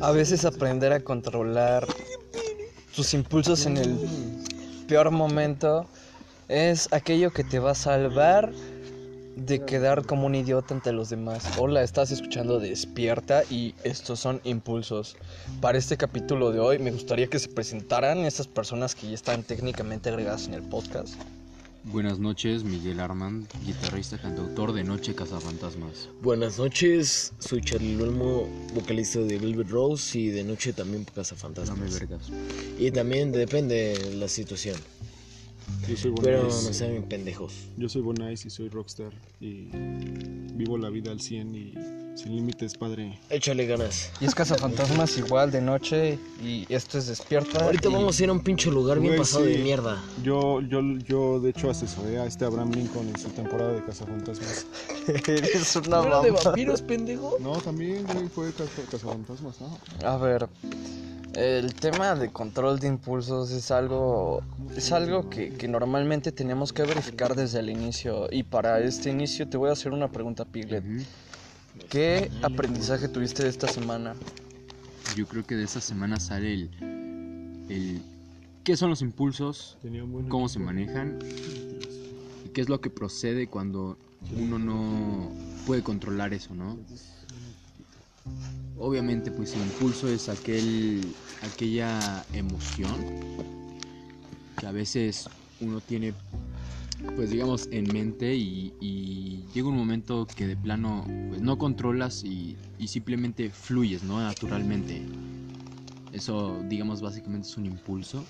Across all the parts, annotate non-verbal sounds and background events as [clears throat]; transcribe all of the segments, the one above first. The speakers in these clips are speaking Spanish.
A veces aprender a controlar tus impulsos en el peor momento es aquello que te va a salvar de quedar como un idiota ante los demás. Hola, estás escuchando Despierta y estos son impulsos. Para este capítulo de hoy me gustaría que se presentaran esas personas que ya están técnicamente agregadas en el podcast. Buenas noches, Miguel Armand, guitarrista, cantautor de Noche Cazafantasmas. Buenas noches, soy Charlie Luelmo, vocalista de Velvet Rose y de noche también Cazafantasmas. No me vergas. Y también depende de la situación. Yo soy Pero Bonais. no sean pendejos. Yo soy Bonais y soy rockstar y vivo la vida al 100 y sin límites, padre. Échale ganas. Y es Cazafantasmas igual de noche y esto es Despierta. Ahorita y- vamos a ir a un pinche lugar bien Güey, pasado sí. de mierda. Yo, yo, yo de hecho asesoré a este Abraham Lincoln en su temporada de Cazafantasmas. [laughs] Eres una ¿No era de vampiros, pendejo? No, también, güey, fue Caza- Cazafantasmas, ¿no? A ver, el tema de control de impulsos es algo, es algo que, que normalmente tenemos que verificar desde el inicio. Y para este inicio te voy a hacer una pregunta, Piglet. ¿Qué aprendizaje tuviste de esta semana? Yo creo que de esta semana sale el, el qué son los impulsos, cómo se manejan y qué es lo que procede cuando uno no puede controlar eso, ¿no? Obviamente, pues el impulso es aquel, aquella emoción que a veces uno tiene, pues digamos, en mente y, y llega un momento que de plano pues, no controlas y, y simplemente fluyes, ¿no? Naturalmente. Eso, digamos, básicamente es un impulso.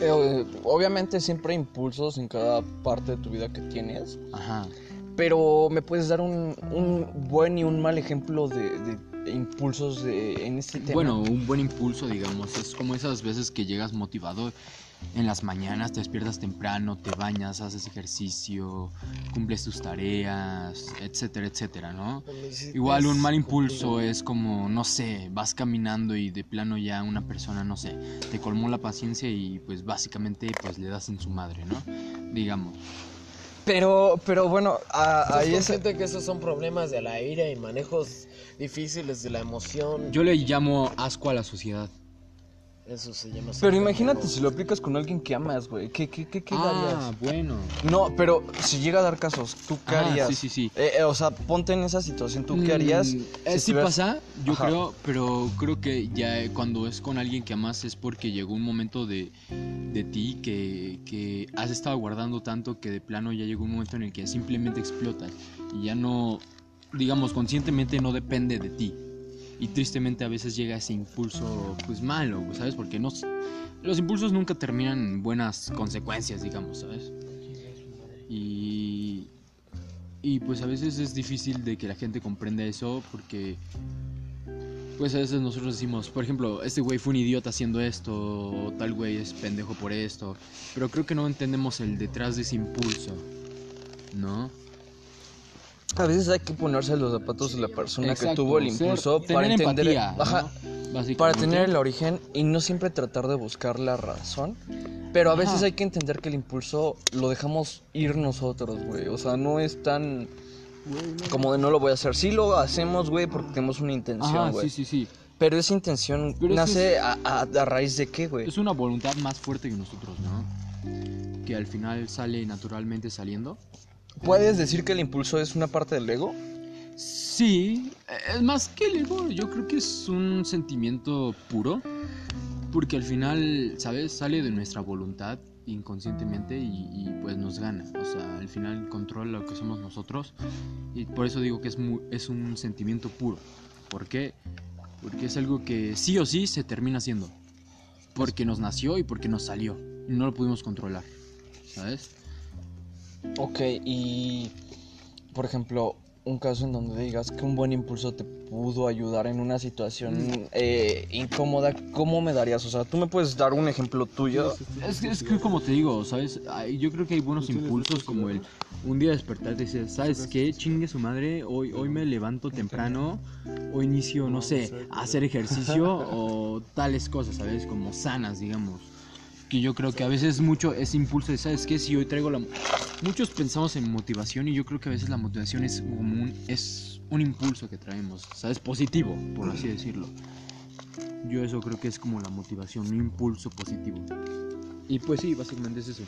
Eh, obviamente siempre hay impulsos en cada parte de tu vida que tienes, Ajá. Pero ¿me puedes dar un, un buen y un mal ejemplo de, de impulsos de, en este tema? Bueno, un buen impulso, digamos, es como esas veces que llegas motivado en las mañanas, te despiertas temprano, te bañas, haces ejercicio, cumples tus tareas, etcétera, etcétera, ¿no? Igual un mal impulso es como, no sé, vas caminando y de plano ya una persona, no sé, te colmó la paciencia y pues básicamente pues le das en su madre, ¿no? Digamos. Pero, pero bueno, a- Ahí es... que esos son problemas de la ira y manejos difíciles de la emoción. Yo le llamo asco a la sociedad. Eso se llama. Pero imagínate si lo aplicas con alguien que amas, güey. ¿Qué, qué, qué, qué Ah, darías? bueno. No, pero si llega a dar casos, ¿tú qué Ah, harías? sí, sí, sí. Eh, eh, o sea, ponte en esa situación, ¿tú qué harías? Mm, si eh, sí estuvieras- pasa, yo Ajá. creo, pero creo que ya eh, cuando es con alguien que amas es porque llegó un momento de, de ti que, que has estado guardando tanto que de plano ya llegó un momento en el que simplemente explotas y ya no, digamos, conscientemente no depende de ti. Y tristemente a veces llega ese impulso pues malo, ¿sabes? Porque no, los impulsos nunca terminan en buenas consecuencias, digamos, ¿sabes? Y, y pues a veces es difícil de que la gente comprenda eso porque pues a veces nosotros decimos, por ejemplo, este güey fue un idiota haciendo esto, o tal güey es pendejo por esto, pero creo que no entendemos el detrás de ese impulso, ¿no? A veces hay que ponerse los zapatos de la persona que tuvo el impulso para entender, empatía, para tener el origen y no siempre tratar de buscar la razón. Pero a veces hay que entender que el impulso lo dejamos ir nosotros, güey. O sea, no es tan como de no lo voy a hacer. Sí lo hacemos, güey, porque tenemos una intención, güey. sí, sí, sí. Pero esa intención Pero es que nace a, a- a raíz de qué, güey. Es una voluntad más fuerte que nosotros, ¿no? Que al final sale naturalmente saliendo. ¿Puedes decir que el impulso es una parte del ego? Sí, es más que el ego, yo creo que es un sentimiento puro, porque al final, ¿sabes? Sale de nuestra voluntad inconscientemente y, y, pues nos gana, o sea, al final controla lo que somos nosotros y por eso digo que es, mu- es un sentimiento puro. ¿Por qué? Porque es algo que sí o sí se termina haciendo, porque nos nació y porque nos salió, y no lo pudimos controlar, ¿sabes? Ok, y por ejemplo, un caso en donde digas que un buen impulso te pudo ayudar en una situación eh, incómoda, ¿cómo me darías? O sea, tú me puedes dar un ejemplo tuyo. Es que, es que como te digo, ¿sabes? Ay, Yo creo que hay buenos impulsos como el un día despertarte y decir, ¿sabes qué? Chingue su madre, hoy, hoy me levanto temprano, hoy inicio, no sé, a hacer ejercicio o tales cosas, ¿sabes? Como sanas, digamos. Que yo creo que a veces mucho ese impulso de, ¿sabes qué? Si hoy traigo la... Muchos pensamos en motivación y yo creo que a veces la motivación es como un, es un impulso que traemos, ¿sabes? Positivo, por así decirlo. Yo eso creo que es como la motivación, un impulso positivo. Y pues sí, básicamente es eso.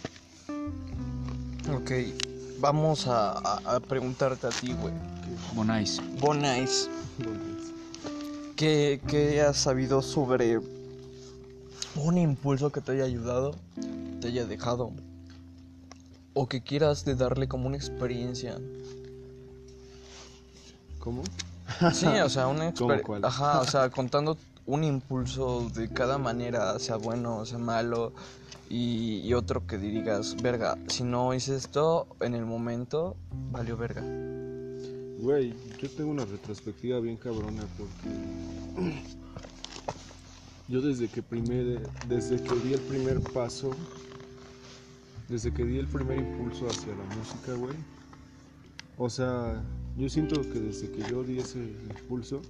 Ok, vamos a, a- a preguntarte a ti, güey. Bonais. Bonais, ¿qué, ¿qué has sabido sobre un impulso que te haya ayudado, te haya dejado? O que quieras de darle como una experiencia. ¿Cómo? Sí, o sea, una ¿Cómo experiencia. Ajá, o sea, contando un impulso de cada manera, sea bueno, sea malo. Y, y otro que digas, verga, si no hice esto en el momento, valió verga. Güey, yo tengo una retrospectiva bien cabrona porque yo desde que primer, desde que di el primer paso, desde que di el primer impulso hacia la música, güey. O sea, yo siento que desde que yo di ese impulso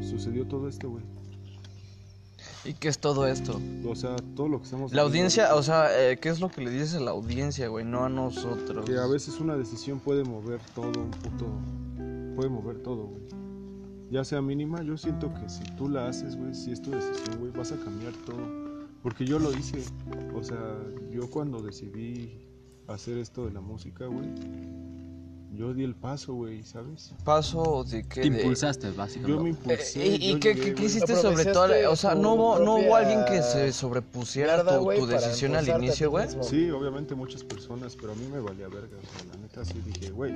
sucedió todo esto, güey. ¿Y qué es todo esto? O sea, todo lo que estamos La audiencia, o sea, eh, ¿qué es lo que le dices a la audiencia, güey? No a nosotros. Que a veces una decisión puede mover todo un puto. Puede mover todo, güey. Ya sea mínima, yo siento que si tú la haces, güey, si es tu decisión, güey, vas a cambiar todo. Porque yo lo hice. O sea, yo cuando decidí hacer esto de la música, güey, yo di el paso, güey, ¿sabes? Paso de que... Te de- impulsaste, Yo me básicamente. impulsé. Eh, ¿Y, y qué, llegué, qué- qué hiciste sobre todo? O sea, no hubo, no hubo alguien que se sobrepusiera tu, tu decisión al inicio, güey. Sí, obviamente muchas personas, pero a mí me valía verga. O sea, la neta sí dije, güey,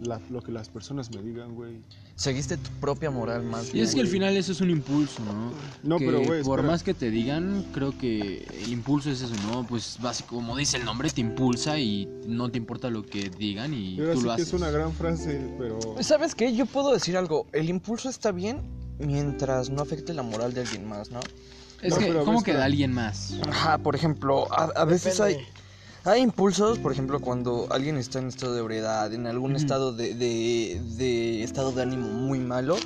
la- lo que las personas me digan, güey. Seguiste tu propia moral más Y bien. es que al final eso es un impulso, ¿no? No, Que pero, güey, Por más que te digan, creo que el impulso es eso, ¿no? Pues básico, como dice el nombre, te impulsa y no te importa lo que digan y tú sí lo que haces. es una gran frase, pero. ¿Sabes qué? Yo puedo decir algo. El impulso está bien mientras no afecte la moral de alguien más, ¿no? Es No, que, ¿cómo que de alguien más? Ajá, por ejemplo, a, a veces hay. Hay impulsos, por ejemplo, cuando alguien está en estado de ebriedad, en algún estado de, de, de estado de ánimo muy malo,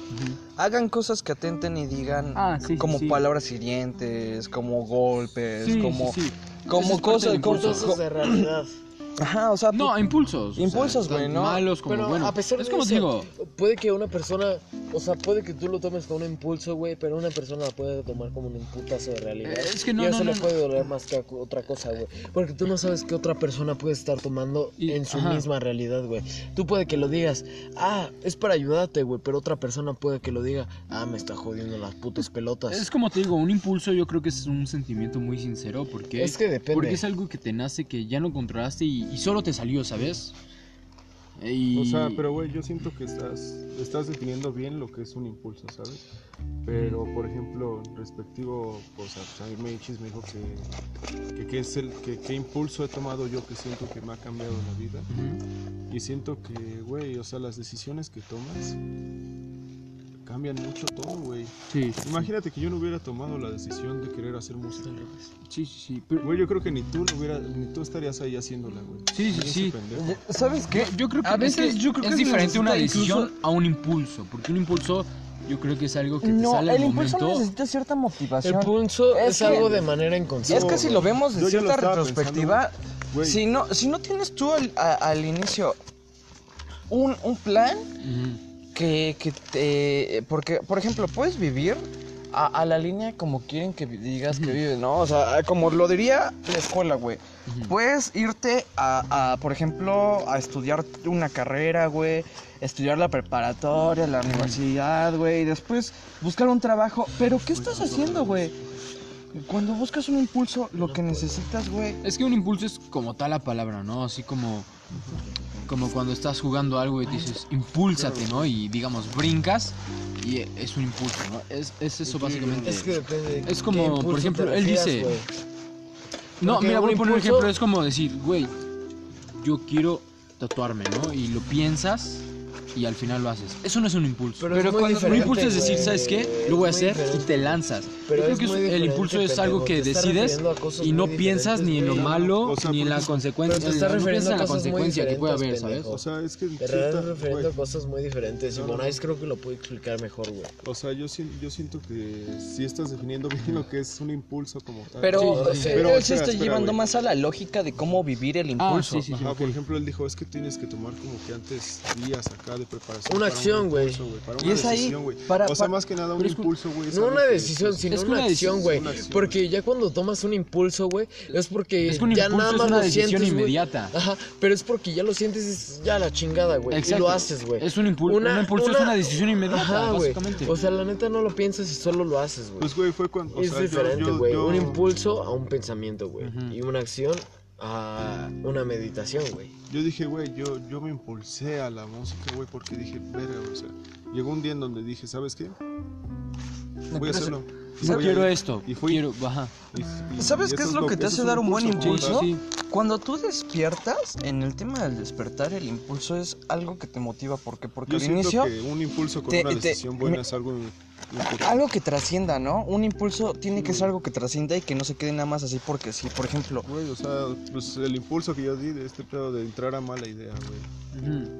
hagan cosas que atenten y digan Ah, sí, como sí. palabras hirientes, como golpes, Sí, como, sí, sí. como es cosas, impulso. Cosas de realidad. Ajá, o sea, No, impulsos. o Impulsos, sea, güey, tanto ¿no? Malos como Pero buenos. a pesar de es como eso, digo, puede que una persona, o sea, puede que tú lo tomes como un impulso, güey, pero una persona lo puede tomar como un imputazo de realidad. Eh, es que no, y eso no, le no, no. puede doler más que otra cosa, güey. Porque tú no sabes qué otra persona puede estar tomando Y- en su ajá. misma realidad, güey. Tú puede que lo digas, ah, es para ayudarte, güey, pero otra persona puede que lo diga, ah, me está jodiendo las putas pelotas. es como te digo, un impulso yo creo que es un sentimiento muy sincero porque Es que depende. porque es algo que te nace que ya no controlaste y, y solo te salió, ¿sabes? Y... O sea, pero güey, yo siento que estás, estás definiendo bien lo que es un impulso, ¿sabes? Pero, por ejemplo, respectivo, o sea, pues, a mí Meichis me dijo que, que, qué es el, que qué impulso he tomado yo que siento que me ha cambiado la vida. Ujú. Y siento que, güey, o sea, las decisiones que tomas cambian mucho todo, güey. Sí, Imagínate que yo no hubiera tomado la decisión de querer hacer música. sí, sí, sí, pero- Güey, yo creo que ni tú lo hubiera, ni tú estarías ahí haciéndola, güey. Sí, sí, sí. pendejo. ¿sabes qué? Yo creo que A veces es, yo creo es que se diferente una decisión incluso- a un impulso, porque un impulso yo creo que es algo que te No, sale al el impulso momento. necesita cierta motivación. El pulso Es es, que- algo de manera Es inconsciente. que si lo vemos de Yo cierta retrospectiva, Güey, si no, si no tienes tú al, a- al inicio un, un plan Ujú. Que, que te... Porque, por ejemplo, puedes vivir a, a la línea como quieren que digas que vives, ¿no? O sea, como lo diría la escuela, güey. Puedes irte a, a, por ejemplo, a estudiar una carrera, güey. Estudiar la preparatoria, la universidad, güey. Y después buscar un trabajo. Pero, ¿qué estás haciendo, güey? Cuando buscas un impulso, lo que necesitas, güey. Es que un impulso es como tal la palabra, ¿no? Así como como cuando estás jugando algo y dices impúlsate, ¿no? Y digamos brincas y es un impulso, ¿no? Es, es eso básicamente. Es que depende. de Es como, por ejemplo, él dice-. No, Porque mira, voy a poner un ejemplo. Es como decir, güey, yo quiero tatuarme, ¿no? Y lo piensas y al final lo haces. Eso no es un impulso. Pero Pero cuando- un impulso es decir. ¿sabes qué? Lo voy a hacer y diferente. te lanzas. Pero Yo creo es que el impulso es algo que decides y no piensas ni en lo malo O sea, ni en la porque- consecuencia. Te estás no piensas a en la consecuencia que puede haber, ¿sabes? O sea, es que Te estás refiriendo a cosas muy diferentes. Y no. creo que lo puede explicar mejor, güey. O sea, yo, yo siento que sí estás definiendo bien lo que es un impulso como tal. Pero, Sí, sí, él se está espera, llevando más a la lógica de cómo vivir el impulso. sí, sí. Ajá, ok. por ejemplo, él dijo, es que tienes que tomar como que antes días acá de preparación. Una para un acción, güey. Para Y una es ahí, decisión, güey. para- O sea, para- más que nada un es impulso, güey. es No una decisión, sino es que una una acción, güey. una Porque ya cuando tomas un impulso, güey, es porque Es que un ya nada es más una lo decisión sientes, inmediata. Ajá, pero es porque ya lo sientes es ya la chingada, güey. Y lo haces, güey. Es un impulso. Un impulso es una decisión inmediata, Ajá, güey. básicamente. O sea, la neta no lo piensas y solo lo haces, güey. Pues, güey, fue cuando. o es sea, diferente, güey. yo- Un impulso a un pensamiento, güey. Y una acción a una meditación, güey. Yo dije, güey, yo, yo me impulsé a la música, güey, porque dije, verga, o sea, llegó un día en donde dije, ¿sabes qué? Voy a hacerlo. No quiero esto. Y fui. Quiero, ajá. Y- y- ¿Sabes y qué es lo que te hace dar un buen impulso? tal. Sí, Cuando tú despiertas, en el tema del despertar, el impulso es algo que te motiva. ¿Por qué? Porque al inicio, que un impulso con te- una te- decisión buena me- es algo importante. algo que trascienda, ¿no? Un impulso tiene que ser algo que trascienda y que no se quede nada más así porque sí. Por ejemplo, Güey, o sea, pues el impulso que yo di de este pedo de entrar a mala idea, güey. Ujú.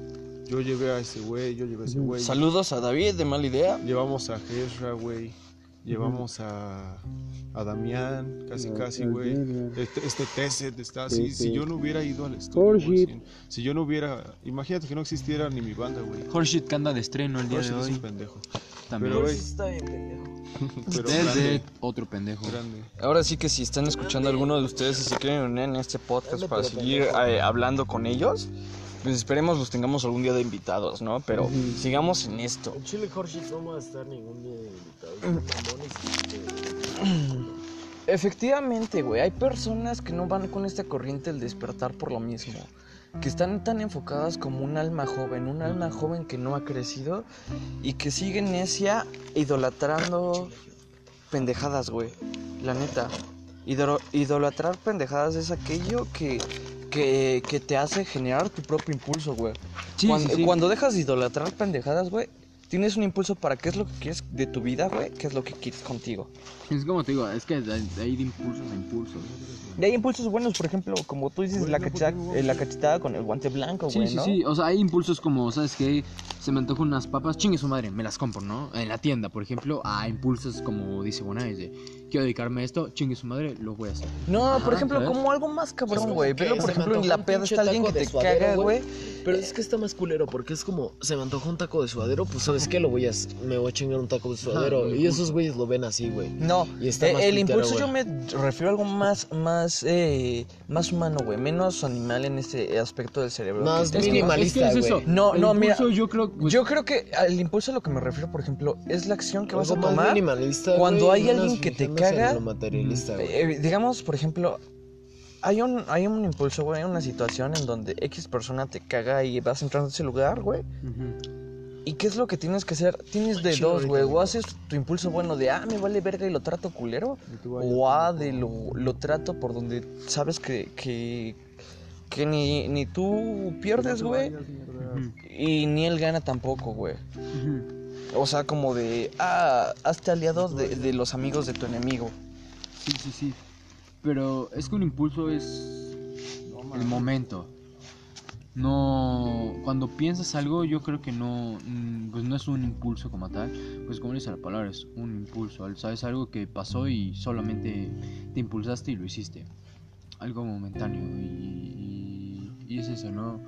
Yo llevé a ese güey, yo llevé a ese güey. saludos a David de Mala Idea. Llevamos a Hesra, güey. Llevamos a, a Damián, casi casi, güey. Este, este Tesset está así. Si yo no hubiera ido al estudio, si, si yo no hubiera... Imagínate que no existiera ni mi banda, güey. Horshit que anda de estreno el día Horshit de es un hoy. pendejo. También. Pero, güey, está bien, pendejo. [laughs] pero Desde grande, otro pendejo. grande. Ahora sí que si están escuchando a alguno de ustedes y se quieren unir en este podcast para seguir eh, hablando con ellos, pues esperemos los tengamos algún día de invitados, ¿no? Pero sigamos en esto. En Chile Horshit no va a estar ningún día de invitado. [clears throat] Efectivamente, güey, hay personas que no van con esta corriente del despertar por lo mismo. Que están tan enfocadas como un alma joven, un alma joven que no ha crecido y que sigue necia idolatrando pendejadas, güey. La neta. Idolo- idolatrar pendejadas es aquello que, que, que te hace generar tu propio impulso, güey. Sí, cuando, sí, sí. cuando dejas de idolatrar pendejadas, güey, tienes un impulso para qué es lo que quieres de tu vida, güey, qué es lo que quieres contigo. Es como te digo, es que de, de impulsos a impulsos. Y hay impulsos buenos, por ejemplo, como tú dices, la, cachetada, eh, la cachetada con el guante blanco, Sí, güey, sí, ¿no? sí. O sea, hay impulsos como, ¿sabes qué? Se me antojan unas papas, chingue su madre, me las compro, ¿no? En la tienda, por ejemplo, a impulsos como dice Bonais de quiero dedicarme a esto, chingue su madre, lo voy a hacer. No, por Ajá, ejemplo, ¿sabes? como algo más cabrón, güey. se por ejemplo, en la peda está alguien que te suadero, caga, güey. Pero es que está más culero porque es como, se me antojó un taco de suadero, pues ¿sabes qué? Lo voy a, me voy a chingar un taco de suadero. el y esos güeyes lo ven así, güey. No, Y está eh, más el impulso yo me refiero a algo más, más, eh, más humano, güey. Menos animal en ese aspecto del cerebro. Más minimalista, es que es eso. No, El no, mira, yo creo pues, Yo creo que al impulso a lo que me refiero, por ejemplo, es la acción que vas a tomar. minimalista, cuando hay alguien que te caga, lo materialista, güey. Eh, digamos, por ejemplo, hay un, hay un impulso, güey, una situación en donde X persona te caga y vas entrando a ese lugar, güey. ¿Y qué es lo que tienes que hacer? Tienes de dos, güey. O haces tu impulso bueno de, ah, me vale verga y lo trato culero. O A, como- de lo, lo trato por donde sabes que, que, que ni, ni tú pierdes, güey. Y ni él gana tampoco, güey. ujú. O sea, como de, ah, hazte aliado de, los amigos de tu enemigo. Sí, sí, sí. Pero es que un impulso es el momento. No, cuando piensas algo, yo creo que no, mm, pues no es un impulso como tal. Pues como dice la palabra, es un impulso. Sabes algo que pasó y solamente te impulsaste y lo hiciste. Algo momentáneo y, y es eso, ¿no?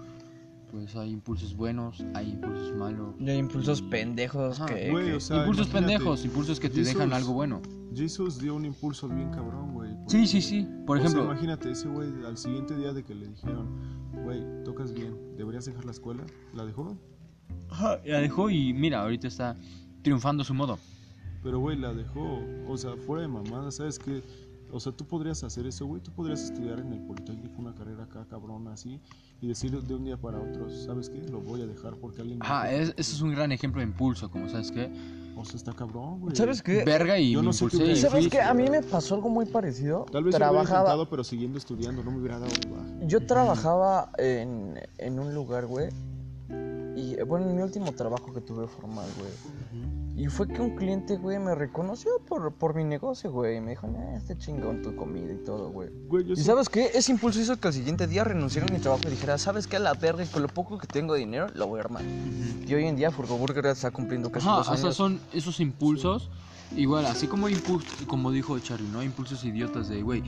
Pues hay impulsos buenos, hay impulsos malos. Y hay impulsos pendejos Ajá, que... Güey, que- o sea, impulsos pendejos, impulsos que te Jesus- dejan algo bueno. Jesus dio un impulso bien cabrón, güey. Sí, sí, sí. Por O sea, ejemplo, imagínate, ese güey al siguiente día de que le dijeron, güey, tocas bien, ¿deberías dejar la escuela? ¿La dejó? Ajá, la dejó y mira, ahorita está triunfando a su modo. Pero, güey, la dejó. O sea, fuera de mamada, ¿sabes qué? O sea, tú podrías hacer eso, güey. Tú podrías estudiar en el Politécnico una carrera acá, cabrona, así. Y decir de un día para otro, ¿sabes qué? Lo voy a dejar porque alguien... me Ajá, dijo". es, eso es un gran ejemplo de impulso, como sabes que O sea, está cabrón, güey. ¿Sabes qué? verga y Yo me no sé qué impulsé. y hubiera ¿Sabes qué? A mí me pasó algo muy parecido. Tal vez yo trabajaba, intentado, pero siguiendo estudiando, no me hubiera dado baja. Yo trabajaba en, en un lugar, güey. Y, y eh, bueno, en mi último trabajo que tuve formal, güey. Y fue que un cliente, güey, me reconoció por, por mi negocio, güey. Me dijo, nah, este chingón tu comida y todo, güey. Güey, ¿Y sí- sabes qué? Ese impulso hizo que al siguiente día renunciara a mi trabajo y dijera, ¿sabes qué? A la verga, y con lo poco que tengo de dinero, lo voy a armar. Y hoy en día Furgo Burger está cumpliendo casi Ajá, dos o sea, años. son esos impulsos. Igual, así como impulsos, como dijo Charlie, ¿no? Impulsos idiotas de, güey,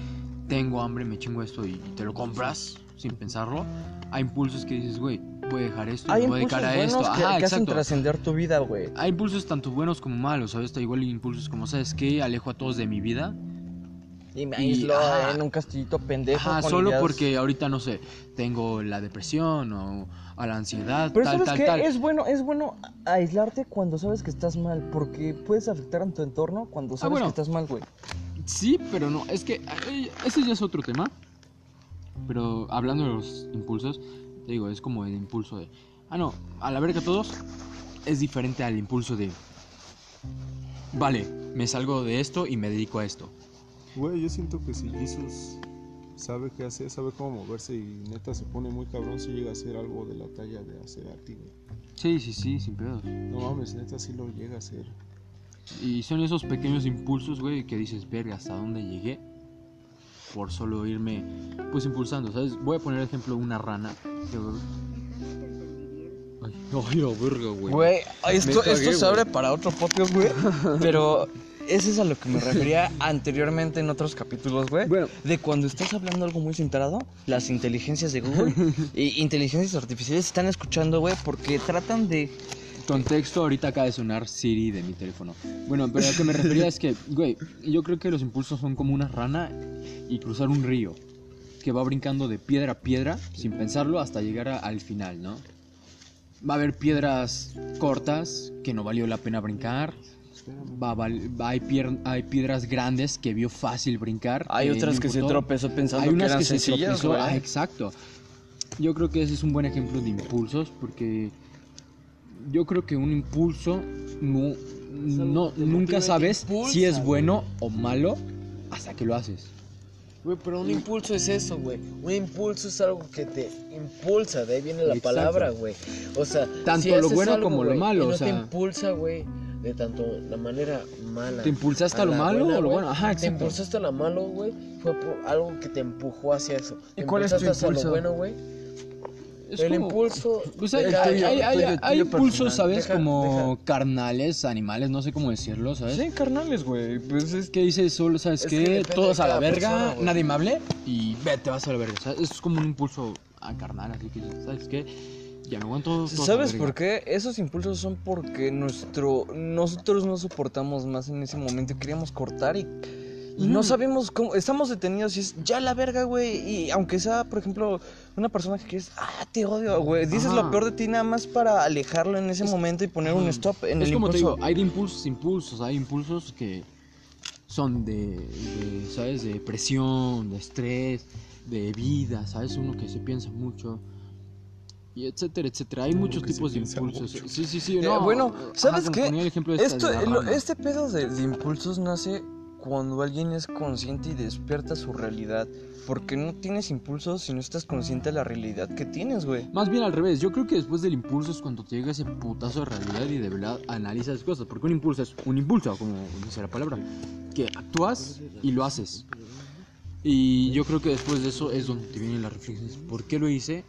tengo hambre, me chingo esto y, y te lo compras sin pensarlo. Hay impulsos que dices, güey, voy a dejar esto, Hay voy a dedicar a esto. que, Ajá, que hacen exacto. trascender tu vida, güey. Hay impulsos tanto buenos como malos, ¿sabes? Está igual impulsos como, ¿sabes qué? Alejo a todos de mi vida. Y me ajá. en un castillito pendejo. Ajá, con solo ideas- porque ahorita, no sé, tengo la depresión o a la ansiedad, Pero tal, ¿sabes tal, qué? tal. Es bueno, es bueno aislarte cuando sabes que estás mal, porque puedes afectar a tu entorno cuando sabes Ah, bueno. que estás mal, güey. Sí, pero no, es que eh, ese ya es otro tema. Pero hablando de los impulsos, te digo, es como el impulso de, ah, no, a la verga todos, es diferente al impulso de, vale, me salgo de esto y me dedico a esto. Güey, yo siento que si Jesus sabe qué hacer, sabe cómo moverse y neta se pone muy cabrón si llega a hacer algo de la talla de hacer a ti, güey. Sí, sí, sí, sin pedos. No mames, neta sí lo llega a hacer. Y son esos pequeños impulsos, güey, que dices, verga, ¿hasta dónde llegué? Por solo irme, pues, impulsando, ¿sabes? Voy a poner ejemplo una rana. que- Ay, ay, la verga, güey. Güey, esto, cagué, esto se abre para otro podcast, güey. Pero ese es a lo que me refería anteriormente en otros capítulos, güey. Bueno. De cuando estás hablando algo muy centrado, las inteligencias de Google [laughs] y inteligencias artificiales están escuchando, güey, porque tratan de... Contexto, ahorita acaba de sonar Siri de mi teléfono. Bueno, pero a lo que me refería es que, güey, yo creo que los impulsos son como una rana y cruzar un río que va brincando de piedra a piedra sin pensarlo hasta llegar a- al final, ¿no? Va a haber piedras cortas que no valió la pena brincar. Va a val- va- hay, pier- hay piedras grandes que vio fácil brincar. Hay no otras que se tropezó pensando Hay que unas eran que se sencillas, tropezó. güey. Ah, exacto. Yo creo que ese es un buen ejemplo de impulsos porque yo creo que un impulso no, no nunca sabes si es bueno o malo hasta que lo haces. Güey, pero un impulso es eso, güey. Un impulso es algo que te impulsa, de ahí viene la Exacto. palabra, güey. O sea, Tanto si lo haces bueno algo, como lo malo, y no o sea. te impulsa, güey, de tanto la manera mala. ¿Te impulsaste a lo malo buena, o lo bueno? Ajá, Te exacto. impulsaste a lo malo, güey, fue por algo que te empujó hacia eso. ¿Y Te cuál es tu impulso? lo bueno, güey. Es El como- impulso. Pues hay, hay- tuyo- hay- hay- tuyo- hay tuyo impulsos, personal. ¿sabes? Deja- como carnales, animales, no sé cómo decirlo, ¿sabes? Sí, carnales, güey. Pues es que dices solo, ¿sabes Es que qué? depende Todos a la verga, persona, nadie me hable y ve, te vas a la verga. ¿sabes? Es como un impulso a carnal, así que, ¿sabes qué? Ya me aguanto. ¿Sabes por qué? Esos impulsos son porque nuestro nosotros no soportamos más en ese momento queríamos cortar y, y no Ujú. sabemos cómo. Estamos detenidos y es ya la verga, güey. Y aunque sea, por ejemplo, una persona que quieres, ah, te odio, güey. Dices Ajá. lo peor de ti nada más para alejarlo en ese Es- momento y poner un stop en es el como te impulso. digo, hay de impulsos, impulsos, hay impulsos que son de, de, ¿sabes? De presión, de estrés, de vida, ¿sabes? Uno que se piensa mucho. Y etcétera, etcétera. Hay muchos tipos de impulsos. mucho. Sí, sí, sí. Eh, no, bueno, ¿sabes qué? ejemplo Esto, lo- rana. este pedo de, de impulsos nace cuando alguien es consciente y despierta su realidad. Porque no tienes impulsos si no estás consciente de la realidad que tienes, güey. Más bien al revés, yo creo que después del impulso es cuando te llega ese putazo de realidad y de verdad analizas cosas. Porque un impulso es un impulso, como dice la palabra, que actúas y lo haces. Y yo creo que después de eso es donde te vienen las reflexiones. ¿Por qué lo hice?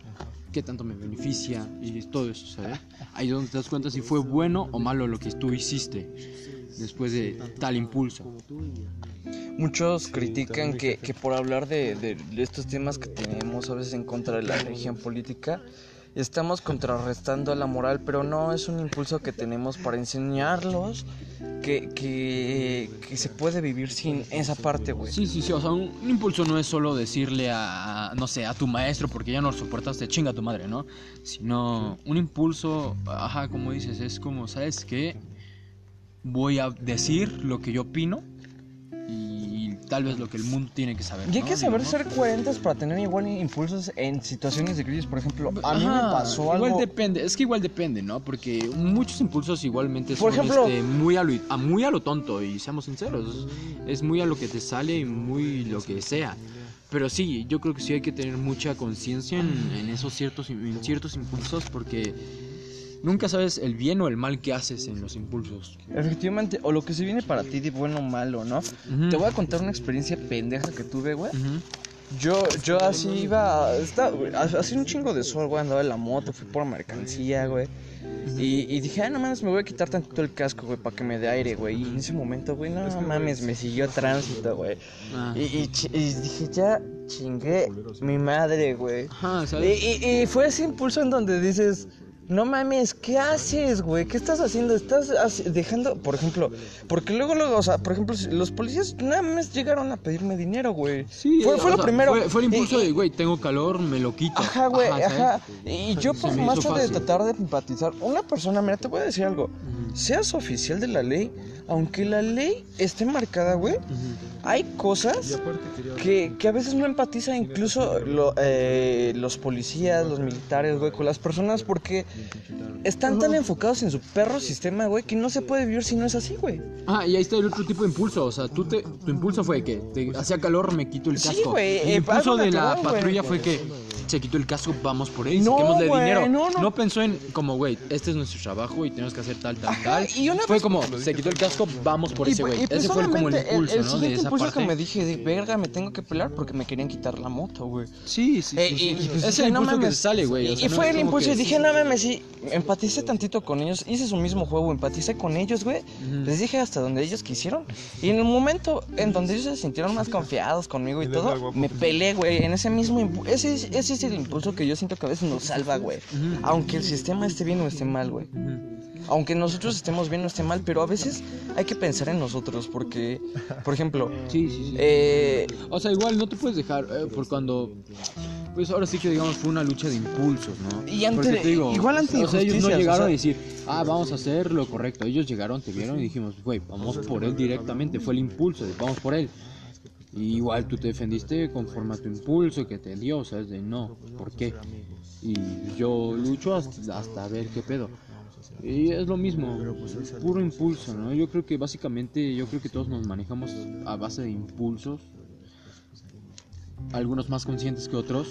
¿Qué tanto me beneficia? Y todo eso, ¿sabes? Ahí es donde te das cuenta si fue bueno o malo lo que tú hiciste después de tal impulso. Muchos critican que, que por hablar de, de- estos temas que tenemos a veces en contra de la religión política, estamos contrarrestando la moral, pero no es un impulso que tenemos para enseñarlos que, que, que se puede vivir sin esa parte, güey. Sí, sí, sí, o sea, un, impulso no es solo decirle a, no sé, a tu maestro porque ya no lo soportaste, chinga tu madre, ¿no? Sino un impulso, ajá, como dices, es como, ¿sabes qué? Voy a decir lo que yo opino tal vez lo que el mundo tiene que saber. Y hay ¿no? que saber Digamos. ser coherentes para tener igual impulsos en situaciones de crisis. Por ejemplo, a mí me Ajá, pasó algo... Igual depende, es que igual depende, ¿no? Porque muchos impulsos igualmente Por son ejemplo- este, muy, a lo, a muy a lo tonto, y seamos sinceros, es muy a lo que te sale y muy lo que sea. Pero sí, yo creo que sí hay que tener mucha conciencia en, en esos ciertos, en ciertos impulsos porque nunca sabes el bien o el mal que haces en los impulsos. Efectivamente, o lo que se viene para ti de bueno o malo, ¿no? Te voy a contar una experiencia pendeja que tuve, güey. Yo, yo así iba, está, hacía un chingo de sol, güey, andaba en la moto, fui por mercancía, güey. Y, y dije, ah, no mames, me voy a quitar tantito el casco, güey, para que me dé aire, güey. Y en ese momento, güey, no mames, me siguió tránsito, güey. Ah. Y, y chi- y dije, ya chingué mi madre, güey. Ajá, Y, ¿sabes? y- y fue ese impulso en donde dices, no mames, ¿qué haces, güey? ¿Qué estás haciendo? Estás dejando, por ejemplo, porque luego, luego, o sea, por ejemplo, los policías nada más llegaron a pedirme dinero, güey. Sí, fue, fue lo sea, primero. Fue, fue el impulso Y- de, güey, tengo calor, me lo quito. Ajá, güey, ajá. Y yo, por más de tratar de empatizar, una persona, mira, te voy a decir algo. Ujú. Seas oficial de la ley, aunque la ley esté marcada, güey, hay cosas que, que a veces no empatiza incluso lo- eh, los policías, los militares, güey, con las personas porque están tan enfocados en su perro sistema, güey, que no se puede vivir si no es así, güey. Ah, y ahí está el otro tipo de impulso. O sea, tú te, tu impulso fue que te hacía calor, me quito el Sí, casco. güey, El eh, impulso de la patrulla fue que se quitó el casco, vamos por él, No, saquémosle güey, dinero. no, no. pensó en como, güey, este es nuestro trabajo y tenemos que hacer tal, tal, Ajá, tal. y una fue vez- como, se quitó el casco, vamos por ese pu- güey. Ese fue como el impulso, el, ¿no? De siguiente esa impulso parte. que me dije, de verga, me tengo que pelar porque me querían quitar la moto, güey. Sí, sí, Eh, sí, y- sí. y es el no impulso que se sale, güey. Y, o sea, y no fue el impulso que- y dije, no mames, sí, empaticé tantito con ellos, hice su mismo juego, empaticé con ellos, güey. Les dije hasta donde ellos quisieron. Y en el momento en donde ellos se sintieron más confiados conmigo y Y todo, me pelé, güey. En ese mismo ese, es- el impulso que yo siento que a veces nos salva, güey. Aunque el sistema esté bien o esté mal, güey. Aunque nosotros estemos bien o esté mal, pero a veces hay que pensar en nosotros porque, por ejemplo, [laughs] Sí, sí, sí. eh, O sea, igual no te puedes dejar, eh, por cuando... Pues ahora sí que digamos fue una lucha de impulsos, ¿no? Y ante- digo, igual ante O sea, ellos no llegaron o sea- a decir, ah, vamos a hacer lo correcto. Ellos llegaron, te vieron y dijimos, güey, vamos por él directamente. Fue el impulso de vamos por él. Y igual tú te defendiste conforme a tu impulso que te dio, ¿sabes? De no, ¿por qué? Y yo lucho hasta, hasta ver qué pedo. Y es lo mismo, puro impulso, ¿no? Yo creo que básicamente, yo creo que todos nos manejamos a base de impulsos. Algunos más conscientes que otros.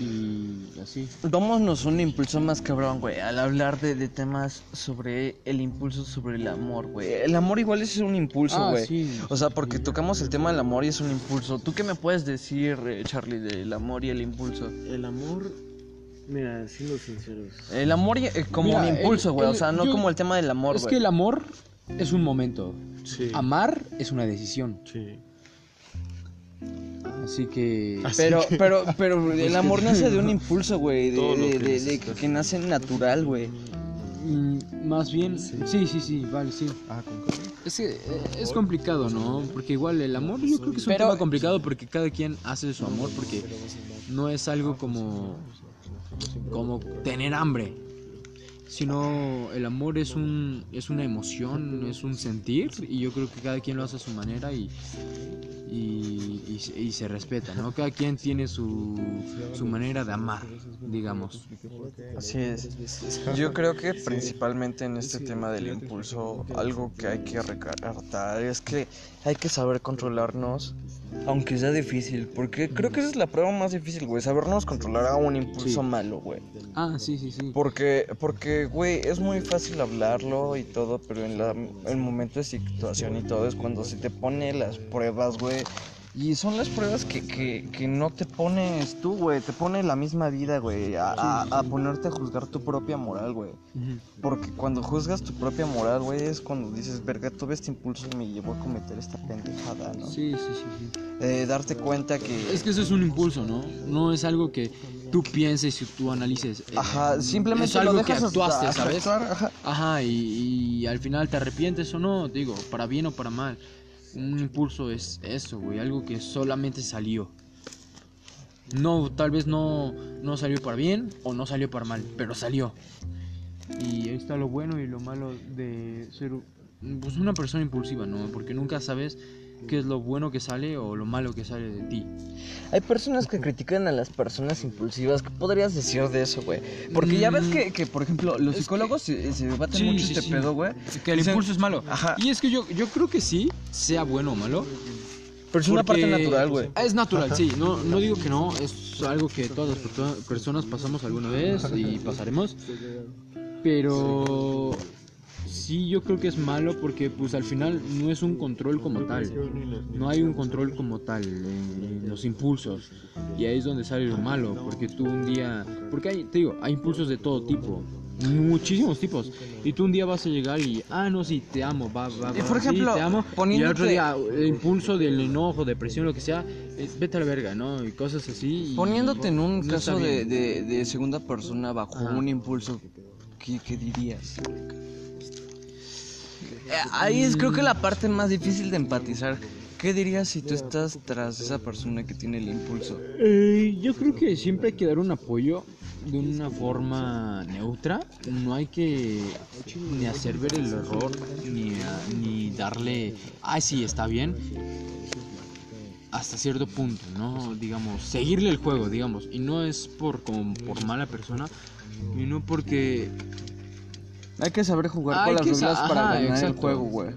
Y así. Dámonos un impulso más cabrón, güey, al hablar de, de temas sobre el impulso sobre el amor, güey. El amor igual es un impulso, Ah, güey. sí. O sea, porque tocamos el tema del amor y es un impulso. ¿Tú qué me puedes decir, eh, Charlie, del amor y el impulso? El amor, mira, siendo sinceros. El amor y- eh, como Mira, un impulso, güey. O sea, no yo- como el tema del amor, Es güey. que el amor es un momento. Sí. Amar es una decisión. Sí. Así que. Pero, pero, [laughs] pero el amor nace de un impulso, güey. De, de- que de- que nace natural, güey. mm, más bien. Sí, sí, sí, vale, sí. Ah? Es que eh, es complicado, ¿no? Porque igual el amor yo creo que es un Pero- tema complicado porque cada quien hace su amor porque no es algo como como tener hambre, sino el amor es un es una emoción, es un sentir y yo creo que cada quien lo hace a su manera y y, y se- y se respeta, ¿no? Cada quien tiene su, su manera de amar, digamos. Así es. Yo creo que principalmente en este tema del impulso, algo que hay que recartar es que hay que saber controlarnos, aunque sea difícil, porque creo que esa es la prueba más difícil, güey, sabernos controlar a un impulso Sí. malo, güey. Ah, sí, sí, sí. Porque, porque, güey, es muy fácil hablarlo y todo, pero en la, el momento de situación y todo es cuando se te pone las pruebas, güey. Y son las pruebas que, que, que no te pones tú, güey. Te pone la misma vida, güey. A, a- a ponerte a juzgar tu propia moral, güey. Porque cuando juzgas tu propia moral, güey, es cuando dices, verga, tuve este impulso y me llevó a cometer esta pendejada, ¿no? Sí, sí, sí, sí. Eh, darte cuenta que... Es que eso es un impulso, ¿no? No es algo que tú pienses y tú analices. Eh, Ajá, simplemente es algo lo que dejas actuaste, hasta- ¿sabes? actuar, ajá. Ajá, y, y al final te arrepientes o no, digo, para bien o para mal. Un impulso es eso, güey, algo que solamente salió. No, tal vez no, no salió para bien o no salió para mal, pero salió. Y ahí está lo bueno y lo malo de ser pues, una persona impulsiva, ¿no? Porque nunca sabes qué es lo bueno que sale o lo malo que sale de ti. Hay personas que critican a las personas impulsivas. ¿Qué podrías decir de eso, güey? Porque ya ves que, que, por ejemplo, los psicólogos se, se debaten Sí, mucho sí, este sí. pedo, güey. Que el Dicen- impulso es malo. Ajá. Y es que yo, yo creo que sí, sea bueno o malo. Pero es una parte natural, güey. Es natural, sí. No, no digo que no. Es algo que todas las perso- personas pasamos alguna vez y pasaremos. Pero sí, yo creo que es malo porque pues al final no es un control como tal. No hay un control como tal en, los impulsos. Y ahí es donde sale lo malo, porque tú un día... Porque hay, te digo, hay impulsos de todo tipo. Muchísimos tipos. Y tú un día vas a llegar y, ah, no, sí, te amo, va, va, Y va, por sí, ejemplo, te amo. Y poniéndote- el otro día, el impulso del enojo, depresión, lo que sea, es, vete a la verga, ¿no? Y cosas así. y- Poniéndote en un no caso de, bien. de- de segunda persona bajo Ajá. un impulso, ¿qué, qué dirías? Eh, Ahí es creo que la parte más difícil de empatizar. ¿Qué dirías si tú estás tras esa persona que tiene el impulso? Eh, yo creo que siempre hay que dar un apoyo de una forma neutra. No hay que ni hacer ver el error, ni, a- ni darle, ay, sí, está bien. Hasta cierto punto, ¿no? Digamos, seguirle el juego, digamos. Y no es por, como por mala persona, y no porque Hay que saber jugar Hay con las reglas sa- para ajá, ganar el juego, güey.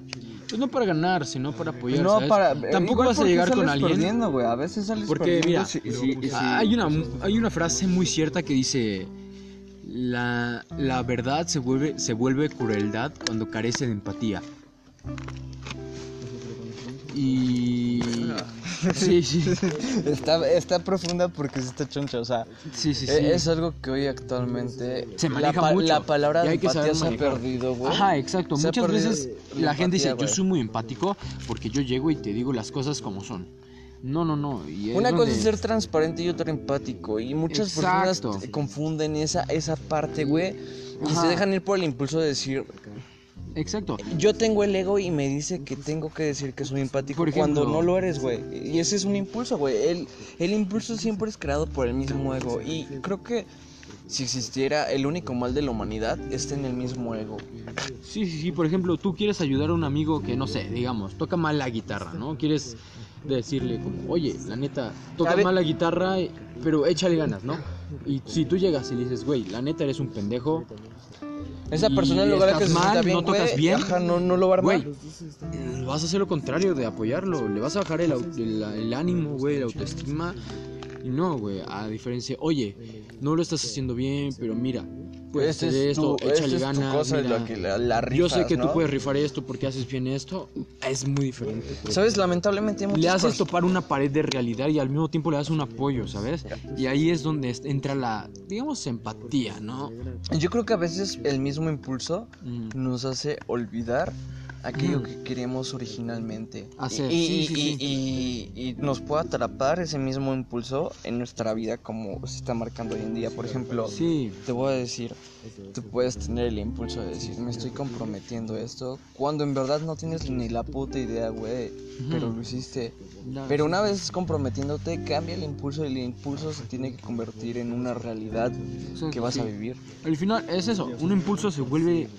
Pues no para ganar, sino para apoyar. No ¿sabes? para. Tampoco igual vas a llegar con alguien. perdiendo, güey. A veces sales Porque perdiendo mira, si- si- si- hay, una, hay una frase muy cierta que dice: la, la verdad se vuelve, se vuelve crueldad cuando carece de empatía. Y. Sí, sí. [laughs] Está, está profunda porque sí está choncha, o sea, Sí, sí, sí. e- es algo que hoy actualmente Se la, maneja pa- mucho, la palabra de empatía se ha perdido, güey. Ajá, exacto. Se Muchas veces la la gente dice, yo soy muy empático porque yo llego y te digo las cosas como son. No, no, no. y Una cosa es ser transparente y otra empático. Y muchas personas Exacto. confunden esa, esa parte, güey. Y Ajá. se dejan ir por el impulso de decir, Exacto. yo tengo el ego y me dice que tengo que decir que soy empático ejemplo- cuando no lo eres, güey. Y ese es un impulso, güey. El, el impulso siempre es creado por el mismo ego. Y creo que si existiera el único mal de la humanidad, está en el mismo ego. Sí, sí, sí. Por ejemplo, tú quieres ayudar a un amigo que, no sé, digamos, toca mal la guitarra, ¿no? Quieres decirle como, oye, la neta, toca mal la guitarra, pero échale ganas, ¿no? Y si tú llegas y le dices, güey, la neta eres un pendejo, Esa persona en lugar de que se mal, bien, no tocas bien. ajá, no, no lo va a armar. güey, vas a hacer lo contrario de apoyarlo. Le vas a bajar el, el, el ánimo, güey, la autoestima. Y no, güey, a diferencia, oye, no lo estás haciendo bien, pero mira, puedes Esta hacer es esto, tu- échale es ganas. cosa, mira. la que la- la Yo sé que tú puedes rifar esto porque haces bien esto. Es muy diferente. ¿Sabes? Lamentablemente Le haces topar una pared de realidad y al mismo tiempo le das un apoyo, ¿sabes? Y ahí es donde entra la, digamos, empatía, ¿no? Yo creo que a veces el mismo impulso Mm. nos hace olvidar aquello Mm. que queremos originalmente. Hacer, y, y- sí, y- sí. y- y nos puede atrapar ese mismo impulso en nuestra vida como se está marcando hoy en día. Por ejemplo, Sí, te voy a decir, tú puedes tener el impulso de decir, me estoy comprometiendo esto, cuando en verdad no tienes ni la puta idea, güey, pero lo hiciste. Pero una vez comprometiéndote, cambia el impulso y el impulso se tiene que convertir en una realidad que vas a vivir. Al final es eso, un impulso se vuelve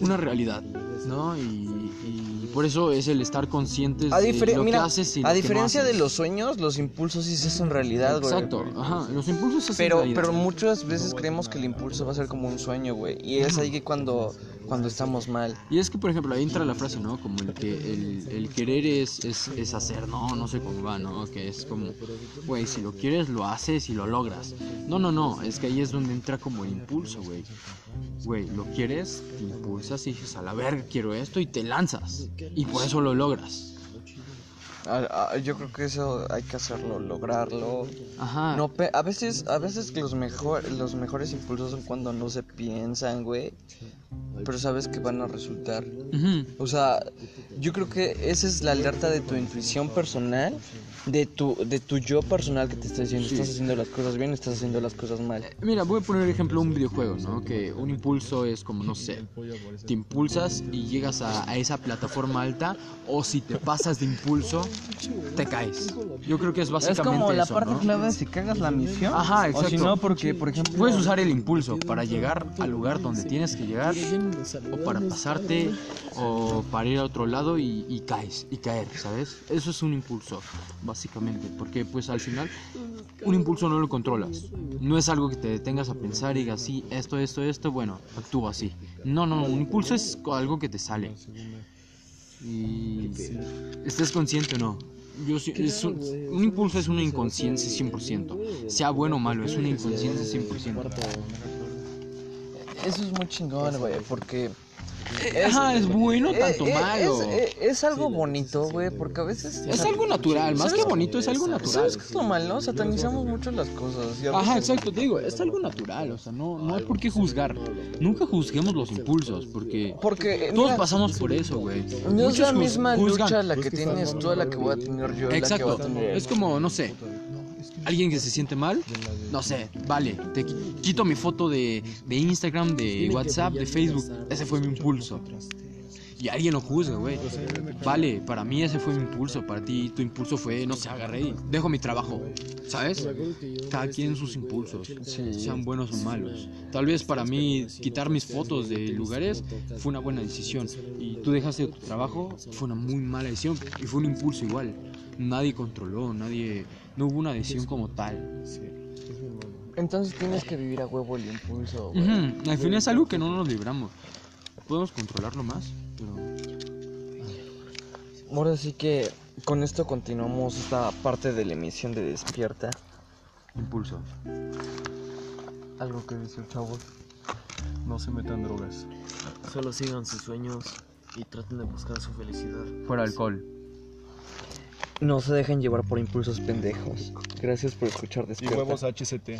una realidad, ¿no? Y, y por eso es el estar conscientes A, de lo mira, que haces y lo a que no diferencia de haces. los sueños, los impulsos sí se hacen realidad, güey. Exacto, ajá, los impulsos se hacen Pero, realidad. pero muchas veces creemos que el impulso va a ser como un sueño, güey. Y es ahí que cuando, cuando estamos mal. Y es que, por ejemplo, ahí entra la frase, ¿no? Como el que el, querer es, es, es hacer, no, no sé cómo va, ¿no? Que es como, güey, si lo quieres, lo haces y lo logras. No, no, no, es que ahí es donde entra como el impulso, güey. Güey, lo quieres, te impulsas y dices, a la verga, quiero esto y te lanzas. Y por eso lo logras. A- a- yo creo que eso hay que hacerlo, lograrlo. Ajá. No, pe- a veces, a veces los mejor, los mejores impulsos son cuando no se piensan, güey. Pero sabes que van a resultar. O sea, yo creo que esa es la alerta de tu intuición personal, de tu, de tu yo personal que te está diciendo, Sí. estás haciendo las cosas bien, estás haciendo las cosas mal. Mira, voy a poner ejemplo un videojuego, ¿no? Que un impulso es como, no sé, te impulsas y llegas a, a esa plataforma alta o si te pasas de impulso, te caes. Yo creo que es básicamente eso, ¿no? clave si cagas la misión. Ajá, exacto. O si no, porque, por ejemplo... Puedes usar el impulso para llegar al lugar donde tienes que llegar o para pasarte o para ir a otro lado y, y caes y caer, ¿sabes? Eso es un impulso, básicamente, porque pues al final un impulso no lo controlas. No es algo que te detengas a pensar y digas, sí, esto, esto, esto, bueno, actúa así. No, no, un impulso es algo que te sale. Y estés consciente o no. Yo, es un, un impulso es una inconsciencia 100%. Sea bueno o malo, es una inconsciencia 100%. eso es muy chingón, güey, porque... Ajá, es bueno, eh, tanto eh, malo. Es, eh, es algo bonito, güey, porque a veces... Es algo natural, más que ¿Sabes- bonito, es algo natural. ¿Sabes qué es lo malo? Satanizamos mucho las cosas. y Ajá, exacto, te digo, es algo natural, o sea, no, no hay por qué juzgar. Nunca juzguemos los impulsos, porque Porque... todos mira, pasamos por eso, güey. No es la misma juzgan. lucha la que tienes tú a la que voy a tener yo. la que Exacto, va a tener es como, no sé, alguien que se siente mal, no sé, vale, te qui- quito mi foto de, de Instagram, de WhatsApp, de Facebook, ese fue mi impulso. Y alguien lo juzga, güey. Vale, para mí ese fue mi impulso, para ti tu impulso fue, no sé, agarré y dejo mi trabajo, ¿sabes? Cada quien sus impulsos, sean buenos o malos. Tal vez para mí quitar mis fotos de lugares fue una buena decisión y tú dejaste tu trabajo, fue una muy mala decisión y fue un impulso igual. Nadie controló, nadie, no hubo una decisión como tal. Entonces tienes que vivir a huevo el impulso, güey. Al fin es algo que no nos libramos. Podemos controlarlo más, pero Ahora sí que con esto continuamos esta parte de la emisión de Despierta. impulso. Algo que decir, chavos. No se metan drogas. Solo sigan sus sueños y traten de buscar su felicidad. Fuera alcohol. No se dejen llevar por impulsos pendejos. Gracias por escuchar Y Despierta. huevos [laughs] HCT.